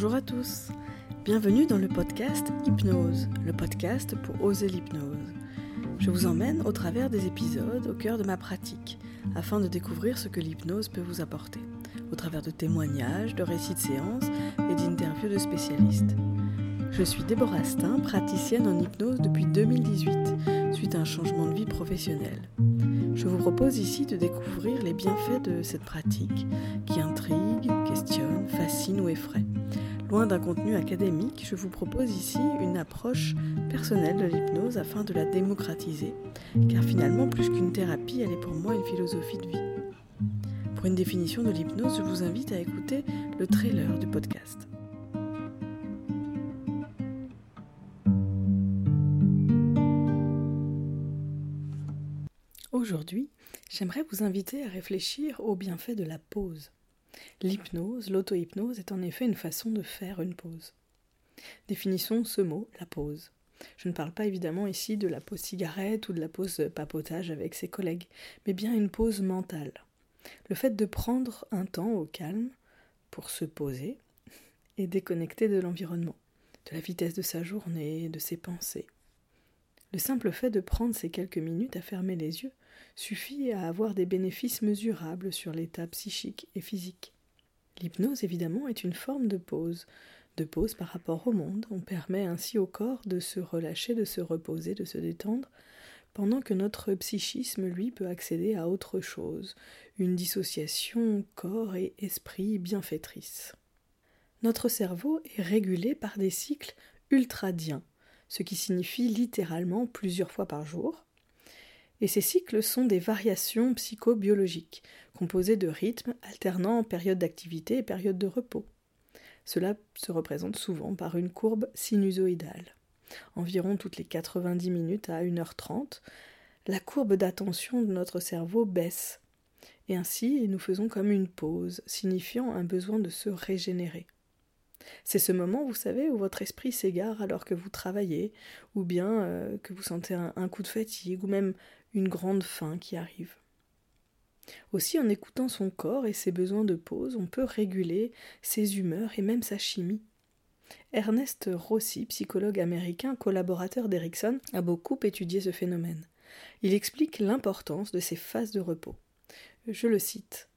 Bonjour à tous, bienvenue dans le podcast Hypnose, le podcast pour oser l'hypnose. Je vous emmène au travers des épisodes au cœur de ma pratique, afin de découvrir ce que l'hypnose peut vous apporter, au travers de témoignages, de récits de séances et d'interviews de spécialistes. Je suis Déborah Stein, praticienne en hypnose depuis 2018, suite à un changement de vie professionnelle. Je vous propose ici de découvrir les bienfaits de cette pratique qui intrigue, questionne, fascine ou effraie. Loin d'un contenu académique, je vous propose ici une approche personnelle de l'hypnose afin de la démocratiser, car finalement, plus qu'une thérapie, elle est pour moi une philosophie de vie. Pour une définition de l'hypnose, je vous invite à écouter le trailer du podcast. Aujourd'hui, j'aimerais vous inviter à réfléchir aux bienfaits de la pause. L'hypnose, l'auto-hypnose est en effet une façon de faire une pause. Définissons ce mot, la pause. Je ne parle pas évidemment ici de la pause cigarette ou de la pause papotage avec ses collègues, mais bien une pause mentale. Le fait de prendre un temps au calme pour se poser et déconnecter de l'environnement, de la vitesse de sa journée, de ses pensées. Le simple fait de prendre ces quelques minutes à fermer les yeux suffit à avoir des bénéfices mesurables sur l'état psychique et physique. L'hypnose, évidemment, est une forme de pause, de pause par rapport au monde. On permet ainsi au corps de se relâcher, de se reposer, de se détendre, pendant que notre psychisme, lui, peut accéder à autre chose, une dissociation corps et esprit bienfaitrice. Notre cerveau est régulé par des cycles ultradiens, ce qui signifie littéralement plusieurs fois par jour. Et ces cycles sont des variations psychobiologiques, composées de rythmes alternant période d'activité et période de repos. Cela se représente souvent par une courbe sinusoïdale. Environ toutes les 90 minutes à 1h30, la courbe d'attention de notre cerveau baisse. Et ainsi, nous faisons comme une pause, signifiant un besoin de se régénérer. C'est ce moment, vous savez, où votre esprit s'égare alors que vous travaillez, ou bien euh, que vous sentez un, coup de fatigue, ou même une grande faim qui arrive. Aussi, en écoutant son corps et ses besoins de pause, on peut réguler ses humeurs et même sa chimie. Ernest Rossi, psychologue américain, collaborateur d'Erickson, a beaucoup étudié ce phénomène. Il explique l'importance de ces phases de repos. Je le cite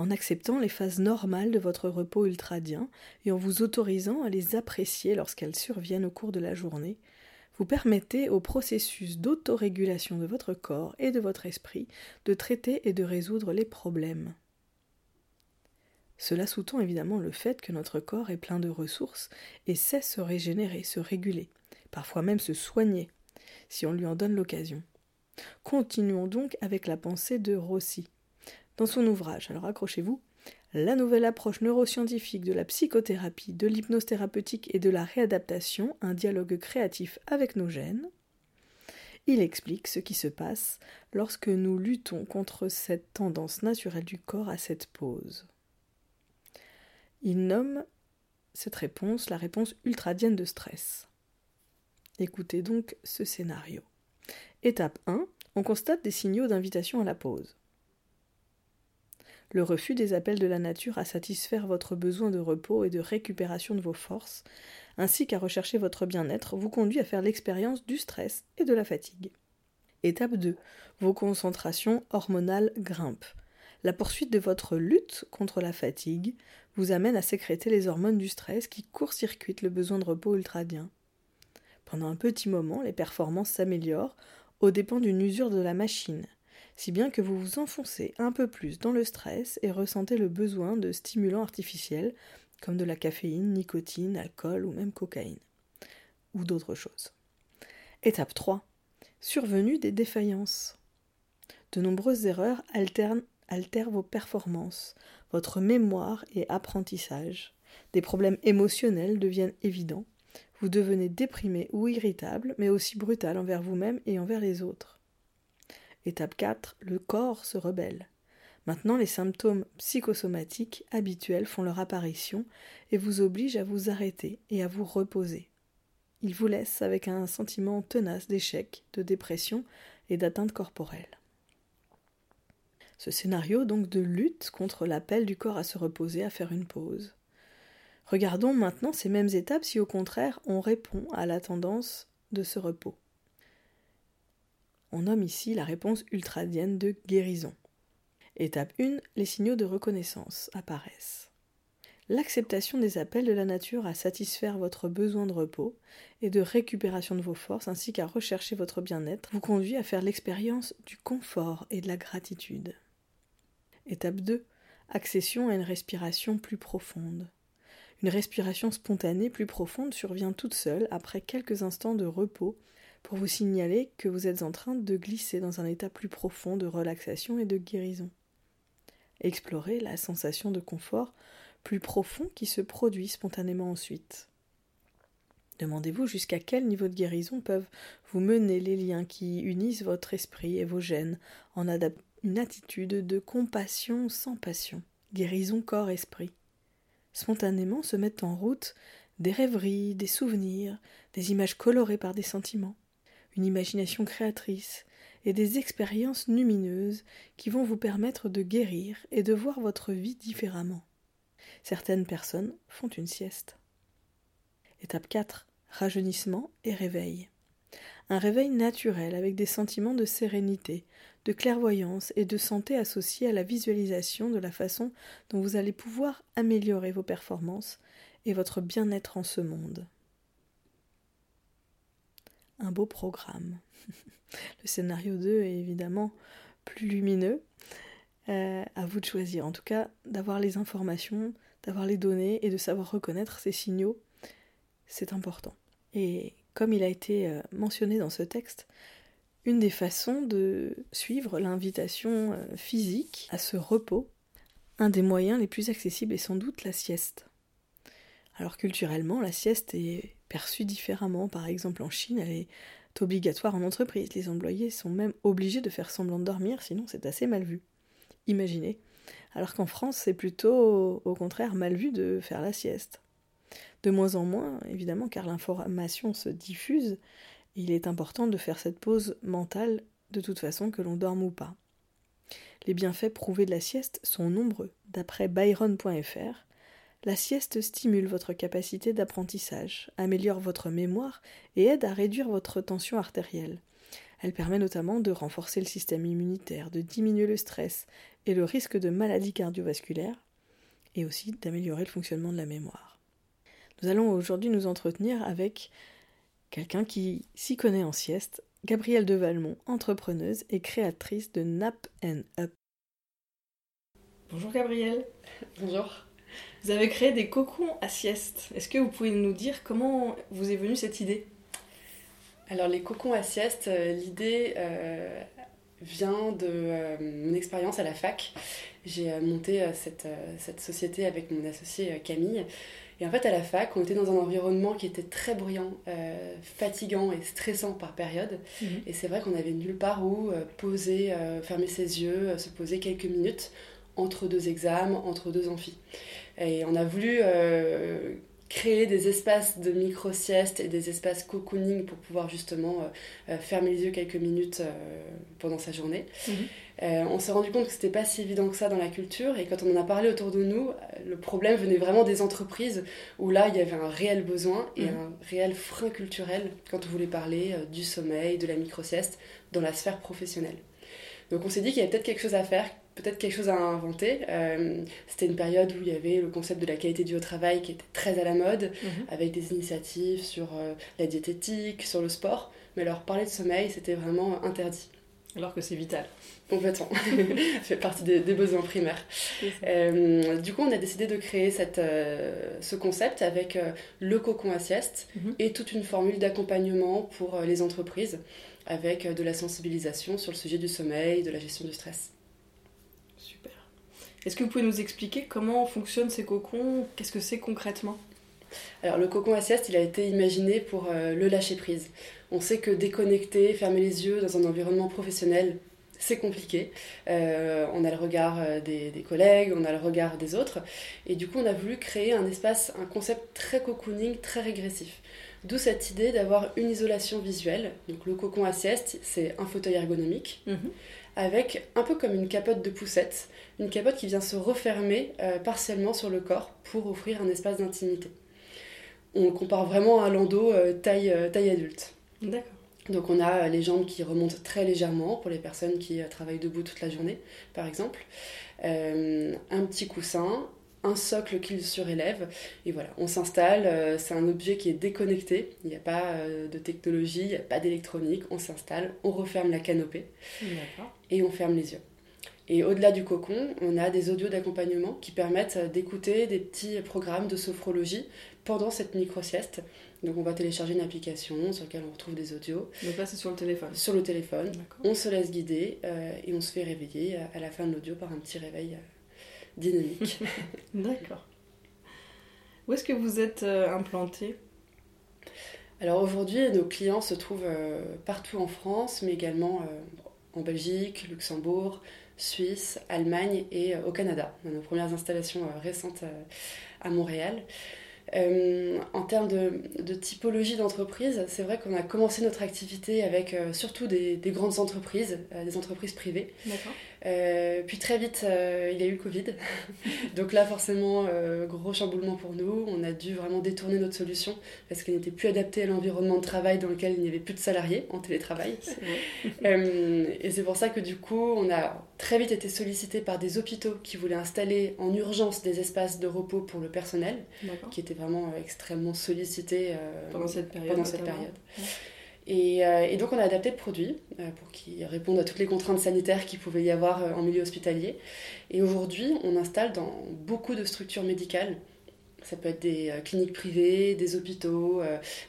en acceptant les phases normales de votre repos ultradien et en vous autorisant à les apprécier lorsqu'elles surviennent au cours de la journée, vous permettez au processus d'autorégulation de votre corps et de votre esprit de traiter et de résoudre les problèmes. Cela sous-tend évidemment le fait que notre corps est plein de ressources et sait se régénérer, se réguler, parfois même se soigner, si on lui en donne l'occasion. Continuons donc avec la pensée de Rossi, dans son ouvrage. Alors accrochez-vous. La nouvelle approche neuroscientifique de la psychothérapie, de l'hypnose thérapeutique et de la réadaptation, un dialogue créatif avec nos gènes. Il explique ce qui se passe lorsque nous luttons contre cette tendance naturelle du corps à cette pause. Il nomme cette réponse la réponse ultradienne de stress. Écoutez donc ce scénario. Étape 1. On constate des signaux d'invitation à la pause. Le refus des appels de la nature à satisfaire votre besoin de repos et de récupération de vos forces, ainsi qu'à rechercher votre bien-être, vous conduit à faire l'expérience du stress et de la fatigue. Étape 2. Vos concentrations hormonales grimpent. La poursuite de votre lutte contre la fatigue vous amène à sécréter les hormones du stress qui court-circuitent le besoin de repos ultradien. Pendant un petit moment, les performances s'améliorent aux dépens d'une usure de la machine, si bien que vous vous enfoncez un peu plus dans le stress et ressentez le besoin de stimulants artificiels comme de la caféine, nicotine, alcool ou même cocaïne, ou d'autres choses. Étape 3. Survenue des défaillances. De nombreuses erreurs altèrent vos performances, votre mémoire et apprentissage. Des problèmes émotionnels deviennent évidents. Vous devenez déprimé ou irritable, mais aussi brutal envers vous-même et envers les autres. Étape 4, le corps se rebelle. Maintenant, les symptômes psychosomatiques habituels font leur apparition et vous obligent à vous arrêter et à vous reposer. Ils vous laissent avec un sentiment tenace d'échec, de dépression et d'atteinte corporelle. Ce scénario donc de lutte contre l'appel du corps à se reposer, à faire une pause. Regardons maintenant ces mêmes étapes si au contraire on répond à la tendance de ce repos. On nomme ici la réponse ultradienne de guérison. Étape 1, les signaux de reconnaissance apparaissent. L'acceptation des appels de la nature à satisfaire votre besoin de repos et de récupération de vos forces ainsi qu'à rechercher votre bien-être vous conduit à faire l'expérience du confort et de la gratitude. Étape 2, accession à une respiration plus profonde. Une respiration spontanée plus profonde survient toute seule après quelques instants de repos pour vous signaler que vous êtes en train de glisser dans un état plus profond de relaxation et de guérison. Explorez la sensation de confort plus profond qui se produit spontanément ensuite. Demandez-vous jusqu'à quel niveau de guérison peuvent vous mener les liens qui unissent votre esprit et vos gènes en une attitude de compassion sans passion, guérison corps-esprit spontanément se mettent en route des rêveries, des souvenirs, des images colorées par des sentiments, une imagination créatrice et des expériences lumineuses qui vont vous permettre de guérir et de voir votre vie différemment. Certaines personnes font une sieste. Étape 4. Rajeunissement et réveil. Un réveil naturel avec des sentiments de sérénité, de clairvoyance et de santé associés à la visualisation de la façon dont vous allez pouvoir améliorer vos performances et votre bien-être en ce monde. Un beau programme. Le scénario 2 est évidemment plus lumineux. Euh, à vous de choisir. En tout cas, d'avoir les informations, d'avoir les données et de savoir reconnaître ces signaux, c'est important. Et comme il a été euh, mentionné dans ce texte, une des façons de suivre l'invitation euh, physique à ce repos, un des moyens les plus accessibles est sans doute la sieste. Alors culturellement, la sieste est perçue différemment. Par exemple, en Chine, elle est obligatoire en entreprise. Les employés sont même obligés de faire semblant de dormir, sinon c'est assez mal vu. Imaginez. Alors qu'en France, c'est plutôt au contraire mal vu de faire la sieste. De moins en moins, évidemment, car l'information se diffuse, il est important de faire cette pause mentale de toute façon que l'on dorme ou pas. Les bienfaits prouvés de la sieste sont nombreux. D'après Byron.fr, la sieste stimule votre capacité d'apprentissage, améliore votre mémoire et aide à réduire votre tension artérielle. Elle permet notamment de renforcer le système immunitaire, de diminuer le stress et le risque de maladies cardiovasculaires, et aussi d'améliorer le fonctionnement de la mémoire. Nous allons aujourd'hui nous entretenir avec quelqu'un qui s'y connaît en sieste, Gabrielle de Valmont, entrepreneuse et créatrice de Nap and Up. Bonjour Gabrielle. Bonjour. Vous avez créé des cocons à sieste. Est-ce que vous pouvez nous dire comment vous est venue cette idée? Alors les cocons à sieste, euh, l'idée euh, vient de euh, mon expérience à la fac. J'ai monté cette, cette, société avec mon associé Camille et en fait, à la fac, on était dans un environnement qui était très bruyant, euh, fatigant et stressant par période. Mhm. Et c'est vrai qu'on avait nulle part où poser, fermer ses yeux, se poser quelques minutes entre deux examens, entre deux amphis. Et on a voulu créer des espaces de micro-sieste et des espaces cocooning pour pouvoir justement fermer les yeux quelques minutes pendant sa journée. Mhm. Euh, on s'est rendu compte que c'était pas si évident que ça dans la culture et quand on en a parlé autour de nous, le problème venait vraiment des entreprises où là il y avait un réel besoin et mhm. un réel frein culturel quand on voulait parler euh, du sommeil, de la micro-sieste dans la sphère professionnelle. Donc on s'est dit qu'il y avait peut-être quelque chose à faire, peut-être quelque chose à inventer. Euh, c'était une période où il y avait le concept de la qualité du haut travail qui était très à la mode, mhm. avec des initiatives sur la diététique, sur le sport. Mais alors parler de sommeil, c'était vraiment interdit. Alors que c'est vital. Complètement. ça fait partie des, besoins primaires. Euh, du coup, on a décidé de créer cette, euh, ce concept avec euh, le cocon à sieste mhm. et toute une formule d'accompagnement pour les entreprises avec de la sensibilisation sur le sujet du sommeil, de la gestion du stress. Est-ce que vous pouvez nous expliquer comment fonctionnent ces cocons Qu'est-ce que c'est concrètement? Alors le cocon à sieste, il a été imaginé pour le lâcher prise. On sait que déconnecter, fermer les yeux dans un environnement professionnel, c'est compliqué. Euh, on a le regard euh, des, collègues, on a le regard des autres. Et du coup, on a voulu créer un espace, un concept très cocooning, très régressif. D'où cette idée d'avoir une isolation visuelle. Donc le cocon à sieste, c'est un fauteuil ergonomique mhm. Avec un peu comme une capote de poussette, une capote qui vient se refermer partiellement sur le corps pour offrir un espace d'intimité. On compare vraiment à un landau taille, taille adulte. D'accord. Donc on a les jambes qui remontent très légèrement pour les personnes qui travaillent debout toute la journée, par exemple. un petit coussin, un socle qui surélève. Et voilà, on s'installe. Euh, c'est un objet qui est déconnecté. Il n'y a pas euh, de technologie, il n'y a pas d'électronique. On s'installe, on referme la canopée et on ferme les yeux. Et au-delà du cocon, on a des audios d'accompagnement qui permettent d'écouter des petits programmes de sophrologie pendant cette micro-sieste. Donc on va télécharger une application sur laquelle on retrouve des audios. Donc là c'est sur le téléphone Sur le téléphone. On se laisse guider euh, et on se fait réveiller à la fin de l'audio par un petit réveil dynamique. D'accord. Où est-ce que vous êtes euh, implanté? Alors aujourd'hui, nos clients se trouvent euh, partout en France, mais également euh, en Belgique, Luxembourg, Suisse, Allemagne et au Canada. On a nos premières installations récentes à Montréal. en termes de, typologie d'entreprise, c'est vrai qu'on a commencé notre activité avec surtout des, des, grandes entreprises, des entreprises privées. Euh, puis très vite, euh, il y a eu le Covid. Donc là, forcément, euh, gros chamboulement pour nous. On a dû vraiment détourner notre solution parce qu'elle n'était plus adaptée à l'environnement de travail dans lequel il n'y avait plus de salariés en télétravail. et c'est pour ça que du coup, on a très vite été sollicité par des hôpitaux qui voulaient installer en urgence des espaces de repos pour le personnel, qui était vraiment extrêmement sollicité pendant cette période. Pendant cette période. Euh, et, donc on a adapté le produit euh, pour qu'il réponde à toutes les contraintes sanitaires qu'il pouvait y avoir euh, en milieu hospitalier. Et aujourd'hui, on installe dans beaucoup de structures médicales ça peut être des cliniques privées, des hôpitaux,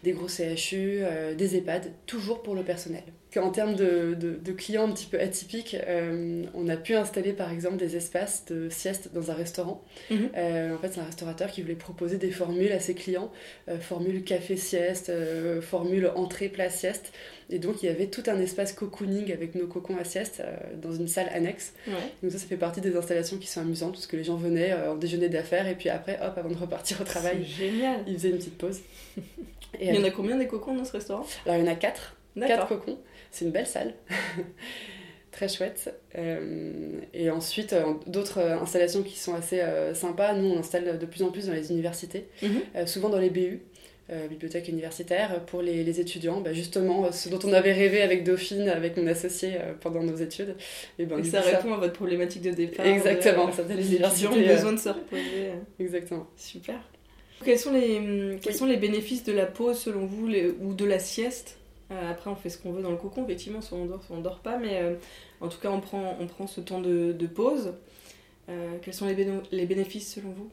des gros CHU, des EHPAD, toujours pour le personnel. En termes de, de, clients un petit peu atypiques, euh, on a pu installer par exemple des espaces de sieste dans un restaurant. Mhm. Euh, en fait, c'est un restaurateur qui voulait proposer des formules à ses clients, euh, formule café-sieste, formule entrée-plat-sieste. Et donc, il y avait tout un espace cocooning avec nos cocons à sieste dans une salle annexe. Donc ça, ça fait partie des installations qui sont amusantes, parce que les gens venaient en déjeuner d'affaires, et puis après, hop, avant de repartir au travail, génial. ils faisaient une petite pause. Et il y en a combien des cocons dans ce restaurant? Alors, il y en a quatre. Quatre cocons. C'est une belle salle. Très chouette. Euh, et ensuite, euh, d'autres euh, installations qui sont assez sympas. Nous, on installe de plus en plus dans les universités, mhm. souvent dans les BU. bibliothèques universitaires pour les, étudiants, bah, justement ce dont on avait rêvé avec Dauphine, avec mon associé pendant nos études. Et, ben, ça répond à votre problématique de départ. Exactement, ça les universités ont besoin de se reposer. Exactement. Super. Quels sont les, quels sont les bénéfices de la pause selon vous ou de la sieste? euh, après, on fait ce qu'on veut dans le cocon, effectivement, soit on dort, soit on dort pas, mais euh, en tout cas, on prend, on prend ce temps de, pause. Euh, quels sont les, les bénéfices selon vous?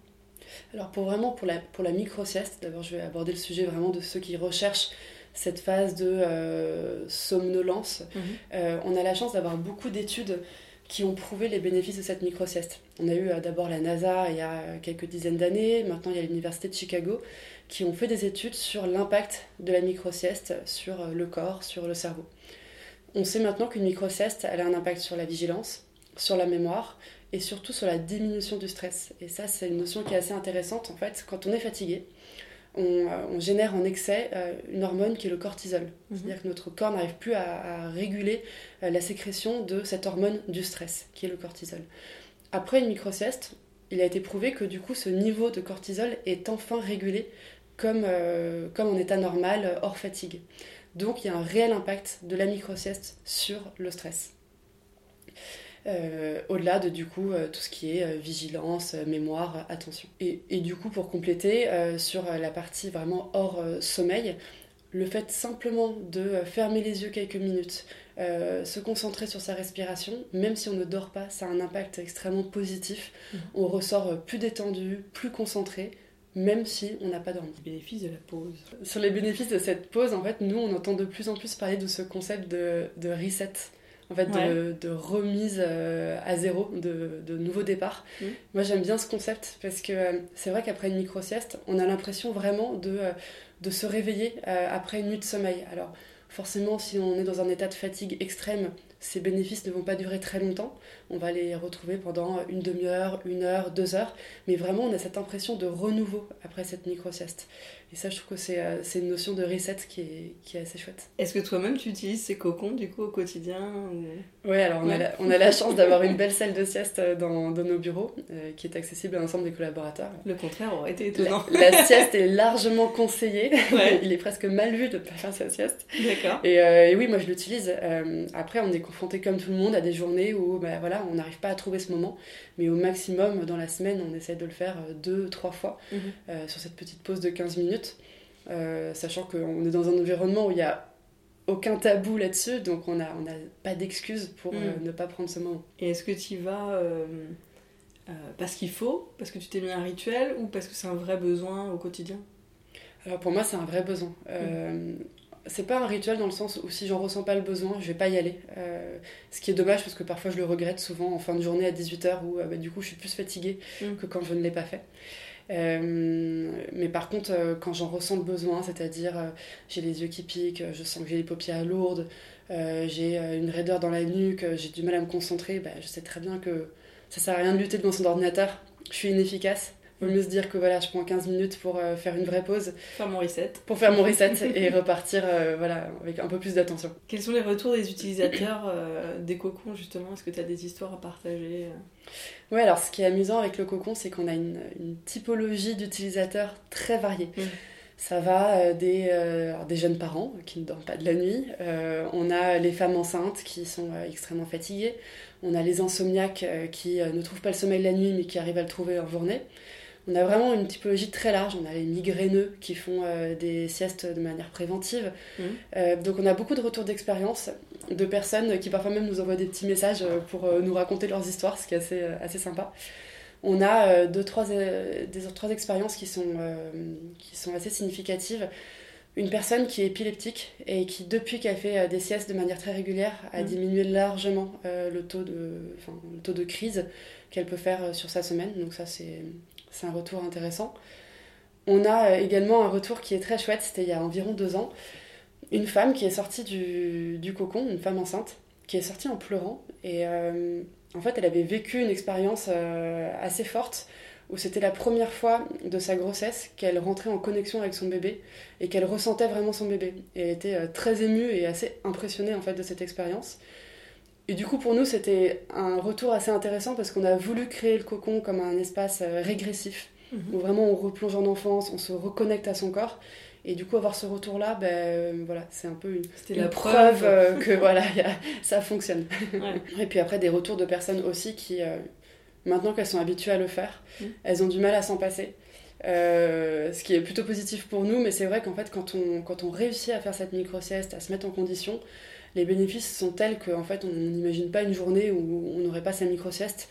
Alors, pour vraiment, pour la, pour la micro-sieste, d'abord, je vais aborder le sujet vraiment de ceux qui recherchent cette phase de somnolence. Mhm. on a la chance d'avoir beaucoup d'études qui ont prouvé les bénéfices de cette micro-sieste. On a eu d'abord la NASA il y a quelques dizaines d'années, maintenant il y a l'Université de Chicago qui ont fait des études sur l'impact de la micro-sieste sur euh, le corps, sur le cerveau. On sait maintenant qu'une micro-sieste, elle a un impact sur la vigilance, sur la mémoire et surtout sur la diminution du stress. Et ça, c'est une notion qui est assez intéressante. En fait, quand on est fatigué, on, euh, génère en excès euh, une hormone qui est le cortisol. Mhm. C'est-à-dire que notre corps n'arrive plus à, réguler la sécrétion de cette hormone du stress, qui est le cortisol. Après une micro-sieste, il a été prouvé que du coup, ce niveau de cortisol est enfin régulé comme, euh, comme en état normal, euh, hors fatigue. Donc il y a un réel impact de la micro-sieste sur le stress. Euh, au-delà de du coup tout ce qui est vigilance, mémoire, attention. Et, et, du coup pour compléter sur la partie vraiment hors sommeil, le fait simplement de fermer les yeux quelques minutes, se concentrer sur sa respiration, même si on ne dort pas, ça a un impact extrêmement positif. Mmh. On ressort plus détendu, plus concentré, même si on n'a pas dormi. Les bénéfices de la pause. Sur les bénéfices de cette pause, en fait, nous, on entend de plus en plus parler de ce concept de, de reset, en fait, de, de, remise euh, à zéro, de, de nouveau départ. Mm. Moi, j'aime bien ce concept parce que euh, c'est vrai qu'après une micro-sieste, on a l'impression vraiment de, euh, de se réveiller après une nuit de sommeil. Alors, forcément, si on est dans un état de fatigue extrême, ces bénéfices ne vont pas durer très longtemps. On va les retrouver pendant une demi-heure, une heure, deux heures. Mais vraiment, on a cette impression de renouveau après cette micro-sieste. Et ça, je trouve que c'est euh, c'est une notion de reset qui est, qui est assez chouette. Est-ce que toi-même tu utilises ces cocons du coup au quotidien Oui, alors on, A la, on, A la, chance d'avoir une belle salle de sieste dans, dans nos bureaux euh, qui est accessible à l'ensemble des collaborateurs. Le contraire aurait été étonnant. La, sieste est largement conseillée. Il est presque mal vu de ne pas faire sa sieste. D'accord. Et, euh, et, oui, moi je l'utilise. après, on est confronté comme tout le monde à des journées où bah, voilà, on n'arrive pas à trouver ce moment. Mais au maximum, dans la semaine, on essaie de le faire deux, trois fois mhm. sur cette petite pause de 15 minutes. Euh, sachant qu'on est dans un environnement où il n'y a aucun tabou là-dessus, donc on n'a on a pas d'excuses pour euh, mm. ne pas prendre ce moment. Et est-ce que tu y vas euh, parce qu'il faut, parce que tu t'es mis un rituel, ou parce que c'est un vrai besoin au quotidien? Alors pour moi, c'est un vrai besoin. Mm. C'est pas un rituel dans le sens où si j'en ressens pas le besoin, je vais pas y aller. ce qui est dommage parce que parfois je le regrette souvent en fin de journée à 18h où bah, du coup je suis plus fatiguée mm. que quand je ne l'ai pas fait. Euh, mais par contre, euh, quand j'en ressens le besoin, c'est-à-dire euh, j'ai les yeux qui piquent, je sens que j'ai les paupières lourdes, j'ai une raideur dans la nuque, j'ai du mal à me concentrer, bah, je sais très bien que ça sert à rien de lutter devant son ordinateur. Je suis inefficace. Vaut mieux se dire que voilà, je prends 15 minutes pour euh, faire une vraie pause. Faire mon reset. Pour faire mon reset et repartir euh, voilà, avec un peu plus d'attention. Quels sont les retours des utilisateurs euh, des cocons justement? Est-ce que tu as des histoires à partager Oui, alors ce qui est amusant avec le cocon, c'est qu'on a une, typologie d'utilisateurs très variée. Mm. Ça va des, des jeunes parents qui ne dorment pas de la nuit. on a les femmes enceintes qui sont extrêmement fatiguées. On a les insomniaques qui ne trouvent pas le sommeil la nuit mais qui arrivent à le trouver en journée. On a vraiment une typologie très large. On a les migraineux qui font euh, des siestes de manière préventive. Mmh. Euh, donc on a beaucoup de retours d'expérience de personnes qui parfois même nous envoient des petits messages euh, pour nous raconter leurs histoires, ce qui est assez, assez sympa. On a deux, trois, des, trois expériences qui sont, qui sont assez significatives. Une personne qui est épileptique et qui, depuis qu'elle fait des siestes de manière très régulière, a mmh. diminué largement le, taux de, le taux de crise qu'elle peut faire sur sa semaine. Donc ça, c'est c'est un retour intéressant. On a euh, également un retour qui est très chouette, c'était il y a environ deux ans. Une femme qui est sortie du, cocon, une femme enceinte, qui est sortie en pleurant. Et euh, en fait, elle avait vécu une expérience euh, assez forte où c'était la première fois de sa grossesse qu'elle rentrait en connexion avec son bébé et qu'elle ressentait vraiment son bébé. Et elle était très émue et assez impressionnée en fait de cette expérience. Et du coup, pour nous, c'était un retour assez intéressant parce qu'on a voulu créer le cocon comme un espace euh, régressif, mhm. où vraiment on replonge en enfance, on se reconnecte à son corps. Et du coup, avoir ce retour-là, ben, voilà, c'est un peu une, la preuve, euh, que voilà, ça fonctionne. Et puis après, des retours de personnes aussi qui, euh, maintenant qu'elles sont habituées à le faire, mhm. elles ont du mal à s'en passer. ce qui est plutôt positif pour nous, mais c'est vrai qu'en fait, quand on, quand on réussit à faire cette micro-sieste, à se mettre en condition, les bénéfices sont tels qu'en fait, on n'imagine pas une journée où on n'aurait pas sa micro-sieste,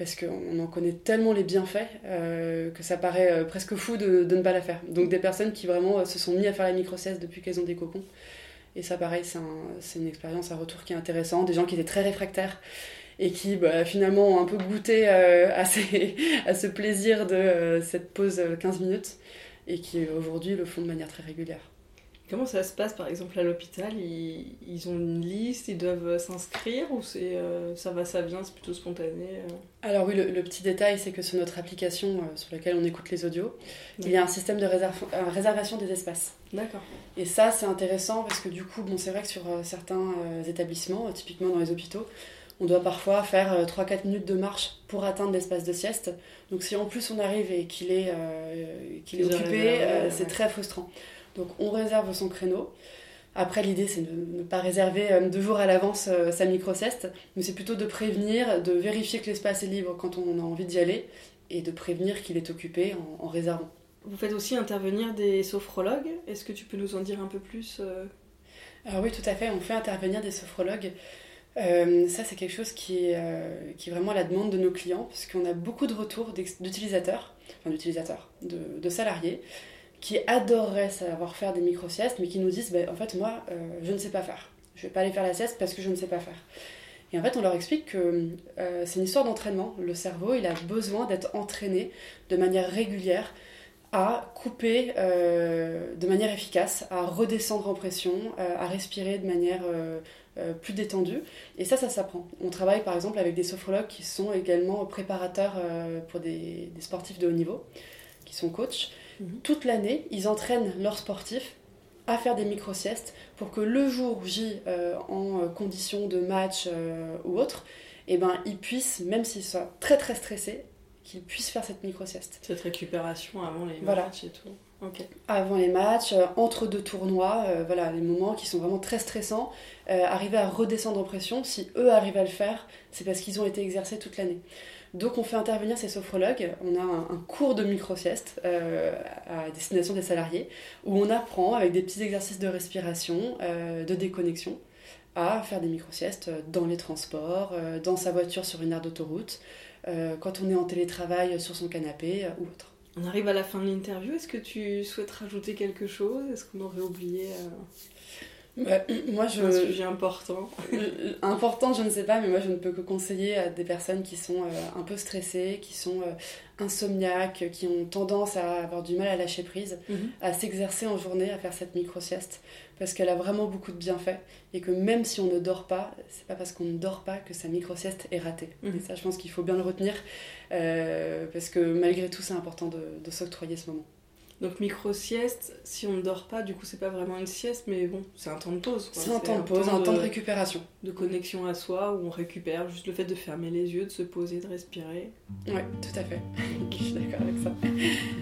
parce qu'on en connaît tellement les bienfaits euh, que ça paraît euh, presque fou de, ne pas la faire. Donc des personnes qui vraiment euh, se sont mis à faire la micro-sieste depuis qu'elles ont des cocons. Et ça, pareil, c'est une expérience, un retour qui est intéressant. Des gens qui étaient très réfractaires et qui bah, finalement ont un peu goûté à, à, ce plaisir de cette pause 15 minutes et qui aujourd'hui le font de manière très régulière. Comment ça se passe par exemple à l'hôpital? Ils, ils, ont une liste, ils doivent s'inscrire ou c'est euh, ça va, ça vient, c'est plutôt spontané euh? Alors oui, le, petit détail c'est que sur notre application euh, sur laquelle on écoute les audios, il y a un système de réservation des espaces. D'accord. Et ça c'est intéressant parce que du coup, bon, c'est vrai que sur certains établissements, typiquement dans les hôpitaux, on doit parfois faire 3-4 minutes de marche pour atteindre l'espace de sieste. Donc si en plus on arrive et qu'il est, qu'il est occupé, c'est très frustrant. Donc on réserve son créneau. Après, l'idée, c'est de ne pas réserver euh, deux jours à l'avance euh, sa micro-sieste, mais c'est plutôt de prévenir, de vérifier que l'espace est libre quand on a envie d'y aller, et de prévenir qu'il est occupé en, réservant. Vous faites aussi intervenir des sophrologues. Est-ce que tu peux nous en dire un peu plus euh Alors oui, tout à fait. On fait intervenir des sophrologues. ça, c'est quelque chose qui est, qui est vraiment la demande de nos clients, puisqu'on a beaucoup de retours d'utilisateurs, enfin d'utilisateurs, de, de, salariés, qui adoreraient savoir faire des micro-siestes, mais qui nous disent ben, en fait, moi, euh, je ne sais pas faire. Je ne vais pas aller faire la sieste parce que je ne sais pas faire. Et en fait, on leur explique que euh, c'est une histoire d'entraînement. Le cerveau, il a besoin d'être entraîné de manière régulière à couper euh, de manière efficace, à redescendre en pression, à respirer de manière plus détendue. Et ça, ça s'apprend. On travaille par exemple avec des sophrologues qui sont également préparateurs pour des, sportifs de haut niveau, qui sont coachs. Toute l'année, ils entraînent leurs sportifs à faire des micro-siestes pour que le jour J, euh, en condition de match ou autre, eh ben, ils puissent, même s'ils sont très très stressés, qu'ils puissent faire cette micro-sieste. Cette récupération avant les matchs et tout. Avant les matchs, euh, entre deux tournois, euh, voilà, les moments qui sont vraiment très stressants, euh, arriver à redescendre en pression, si eux arrivent à le faire, c'est parce qu'ils ont été exercés toute l'année. Donc on fait intervenir ces sophrologues, on a un, cours de micro-sieste à destination des salariés, où on apprend avec des petits exercices de respiration, de déconnexion, à faire des micro-siestes dans les transports, dans sa voiture sur une aire d'autoroute, quand on est en télétravail sur son canapé ou autre. On arrive à la fin de l'interview. Est-ce que tu souhaites rajouter quelque chose? Est-ce qu'on aurait oublié euh, moi, je... un sujet important euh, Important, je ne sais pas, mais moi je ne peux que conseiller à des personnes qui sont euh, un peu stressées, qui sont insomniaques, qui ont tendance à avoir du mal à lâcher prise, mhm. à s'exercer en journée, à faire cette micro-sieste parce qu'elle a vraiment beaucoup de bienfaits et que même si on ne dort pas, c'est pas parce qu'on ne dort pas que sa micro-sieste est ratée. Mhm. Et ça, je pense qu'il faut bien le retenir euh, parce que malgré tout, c'est important de, de s'octroyer ce moment. Donc micro-sieste, si on ne dort pas, du coup c'est pas vraiment une sieste, mais bon, c'est un temps de pause. C'est un temps de pause, un temps de récupération. De connexion à soi, où on récupère, juste le fait de fermer les yeux, de se poser, de respirer. Ouais, tout à fait. Je suis d'accord avec ça.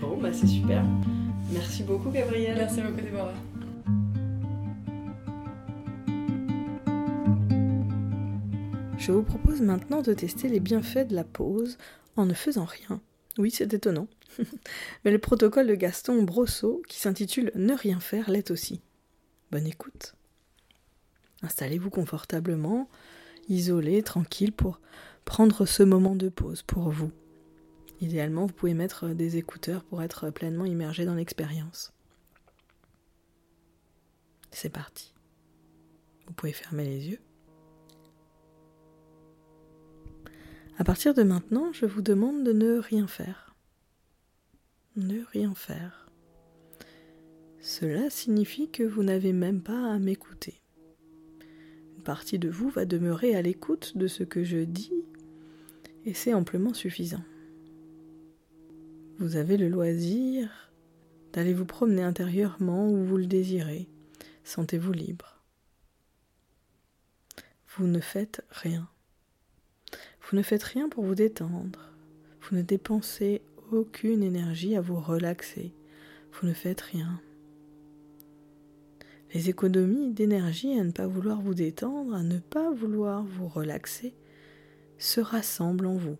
Bon, bah c'est super. Merci beaucoup Gabrielle. Merci beaucoup Déborah. Je vous propose maintenant de tester les bienfaits de la pause en ne faisant rien. Oui, c'est étonnant. Mais le protocole de Gaston Brosseau, qui s'intitule Ne rien faire, l'est aussi. Bonne écoute. Installez-vous confortablement, isolé, tranquille, pour prendre ce moment de pause pour vous. Idéalement, vous pouvez mettre des écouteurs pour être pleinement immergé dans l'expérience. C'est parti. Vous pouvez fermer les yeux. À partir de maintenant, je vous demande de ne rien faire. Ne rien faire. Cela signifie que vous n'avez même pas à m'écouter. Une partie de vous va demeurer à l'écoute de ce que je dis et c'est amplement suffisant. Vous avez le loisir d'aller vous promener intérieurement où vous le désirez. Sentez-vous libre. Vous ne faites rien. Vous ne faites rien pour vous détendre. Vous ne dépensez aucune énergie à vous relaxer. Vous ne faites rien. Les économies d'énergie à ne pas vouloir vous détendre, à ne pas vouloir vous relaxer, se rassemblent en vous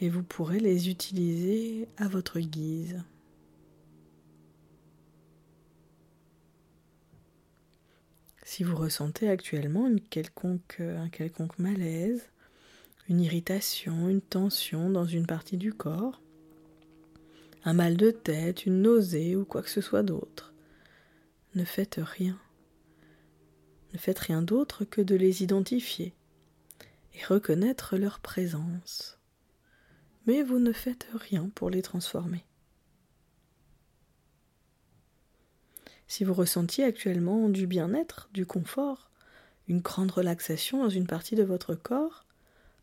et vous pourrez les utiliser à votre guise. Si vous ressentez actuellement une quelconque, un quelconque malaise, une irritation, une tension dans une partie du corps, un mal de tête, une nausée ou quoi que ce soit d'autre. Ne faites rien. Ne faites rien d'autre que de les identifier et reconnaître leur présence. Mais vous ne faites rien pour les transformer. Si vous ressentiez actuellement du bien-être, du confort, une grande relaxation dans une partie de votre corps,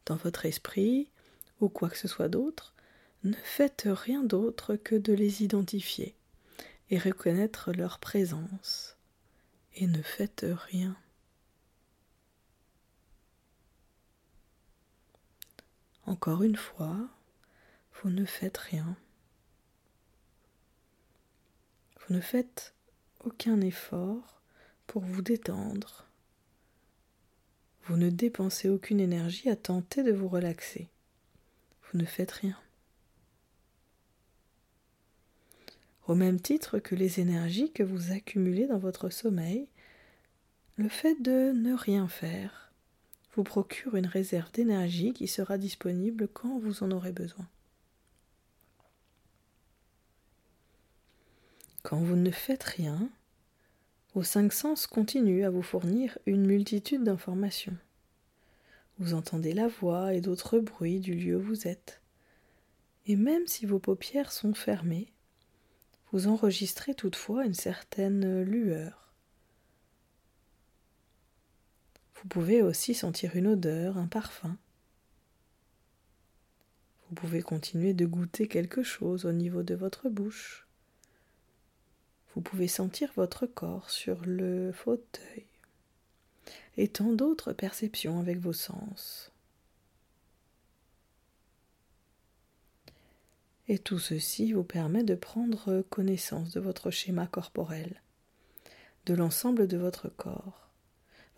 dans votre esprit ou quoi que ce soit d'autre, ne faites rien d'autre que de les identifier et reconnaître leur présence. Et ne faites rien. Encore une fois, vous ne faites rien. Vous ne faites aucun effort pour vous détendre vous ne dépensez aucune énergie à tenter de vous relaxer. Vous ne faites rien. Au même titre que les énergies que vous accumulez dans votre sommeil, le fait de ne rien faire vous procure une réserve d'énergie qui sera disponible quand vous en aurez besoin. Quand vous ne faites rien, vos cinq sens continuent à vous fournir une multitude d'informations. Vous entendez la voix et d'autres bruits du lieu où vous êtes. Et même si vos paupières sont fermées, vous enregistrez toutefois une certaine lueur. Vous pouvez aussi sentir une odeur, un parfum. Vous pouvez continuer de goûter quelque chose au niveau de votre bouche Vous pouvez sentir votre corps sur le fauteuil et tant d'autres perceptions avec vos sens. Et tout ceci vous permet de prendre connaissance de votre schéma corporel, de l'ensemble de votre corps.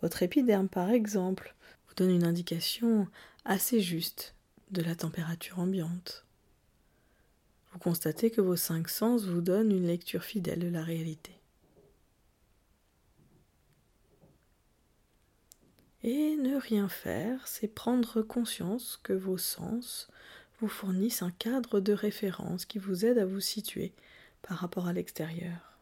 Votre épiderme, par exemple, vous donne une indication assez juste de la température ambiante. Vous constatez que vos cinq sens vous donnent une lecture fidèle de la réalité. Et ne rien faire, c'est prendre conscience que vos sens vous fournissent un cadre de référence qui vous aide à vous situer par rapport à l'extérieur.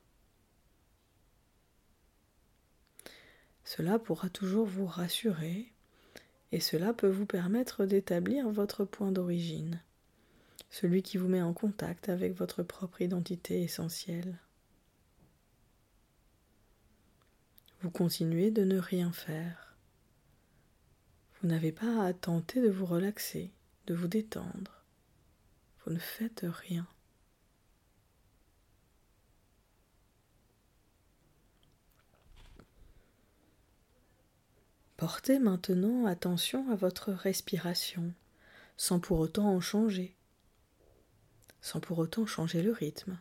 Cela pourra toujours vous rassurer et cela peut vous permettre d'établir votre point d'origine, celui qui vous met en contact avec votre propre identité essentielle. Vous continuez de ne rien faire. Vous n'avez pas à tenter de vous relaxer de vous détendre. Vous ne faites rien. Portez maintenant attention à votre respiration, sans pour autant en changer, sans pour autant changer le rythme.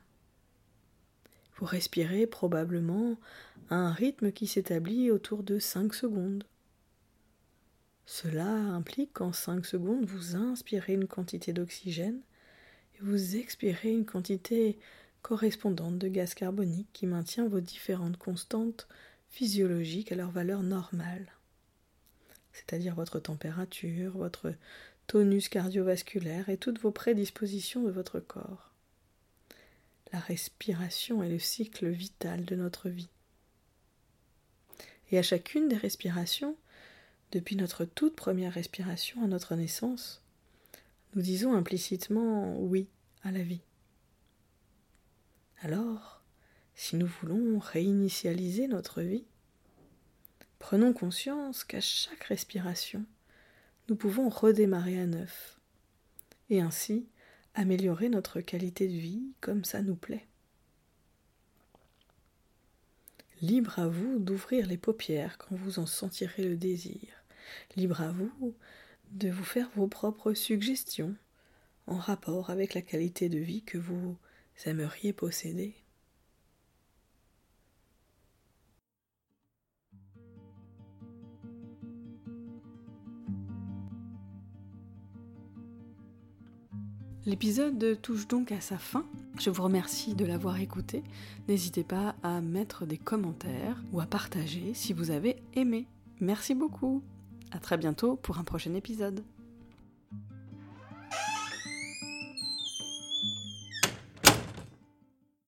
Vous respirez probablement à un rythme qui s'établit autour de 5 secondes. Cela implique qu'en 5 secondes, vous inspirez une quantité d'oxygène et vous expirez une quantité correspondante de gaz carbonique qui maintient vos différentes constantes physiologiques à leur valeur normale, c'est-à-dire votre température, votre tonus cardiovasculaire et toutes vos prédispositions de votre corps. La respiration est le cycle vital de notre vie. Et à chacune des respirations, depuis notre toute première respiration à notre naissance, nous disons implicitement oui à la vie. Alors, si nous voulons réinitialiser notre vie, prenons conscience qu'à chaque respiration, nous pouvons redémarrer à neuf, et ainsi améliorer notre qualité de vie comme ça nous plaît. Libre à vous d'ouvrir les paupières quand vous en sentirez le désir. Libre à vous de vous faire vos propres suggestions en rapport avec la qualité de vie que vous aimeriez posséder. L'épisode touche donc à sa fin. Je vous remercie de l'avoir écouté. N'hésitez pas à mettre des commentaires ou à partager si vous avez aimé. Merci beaucoup. À très bientôt pour un prochain épisode.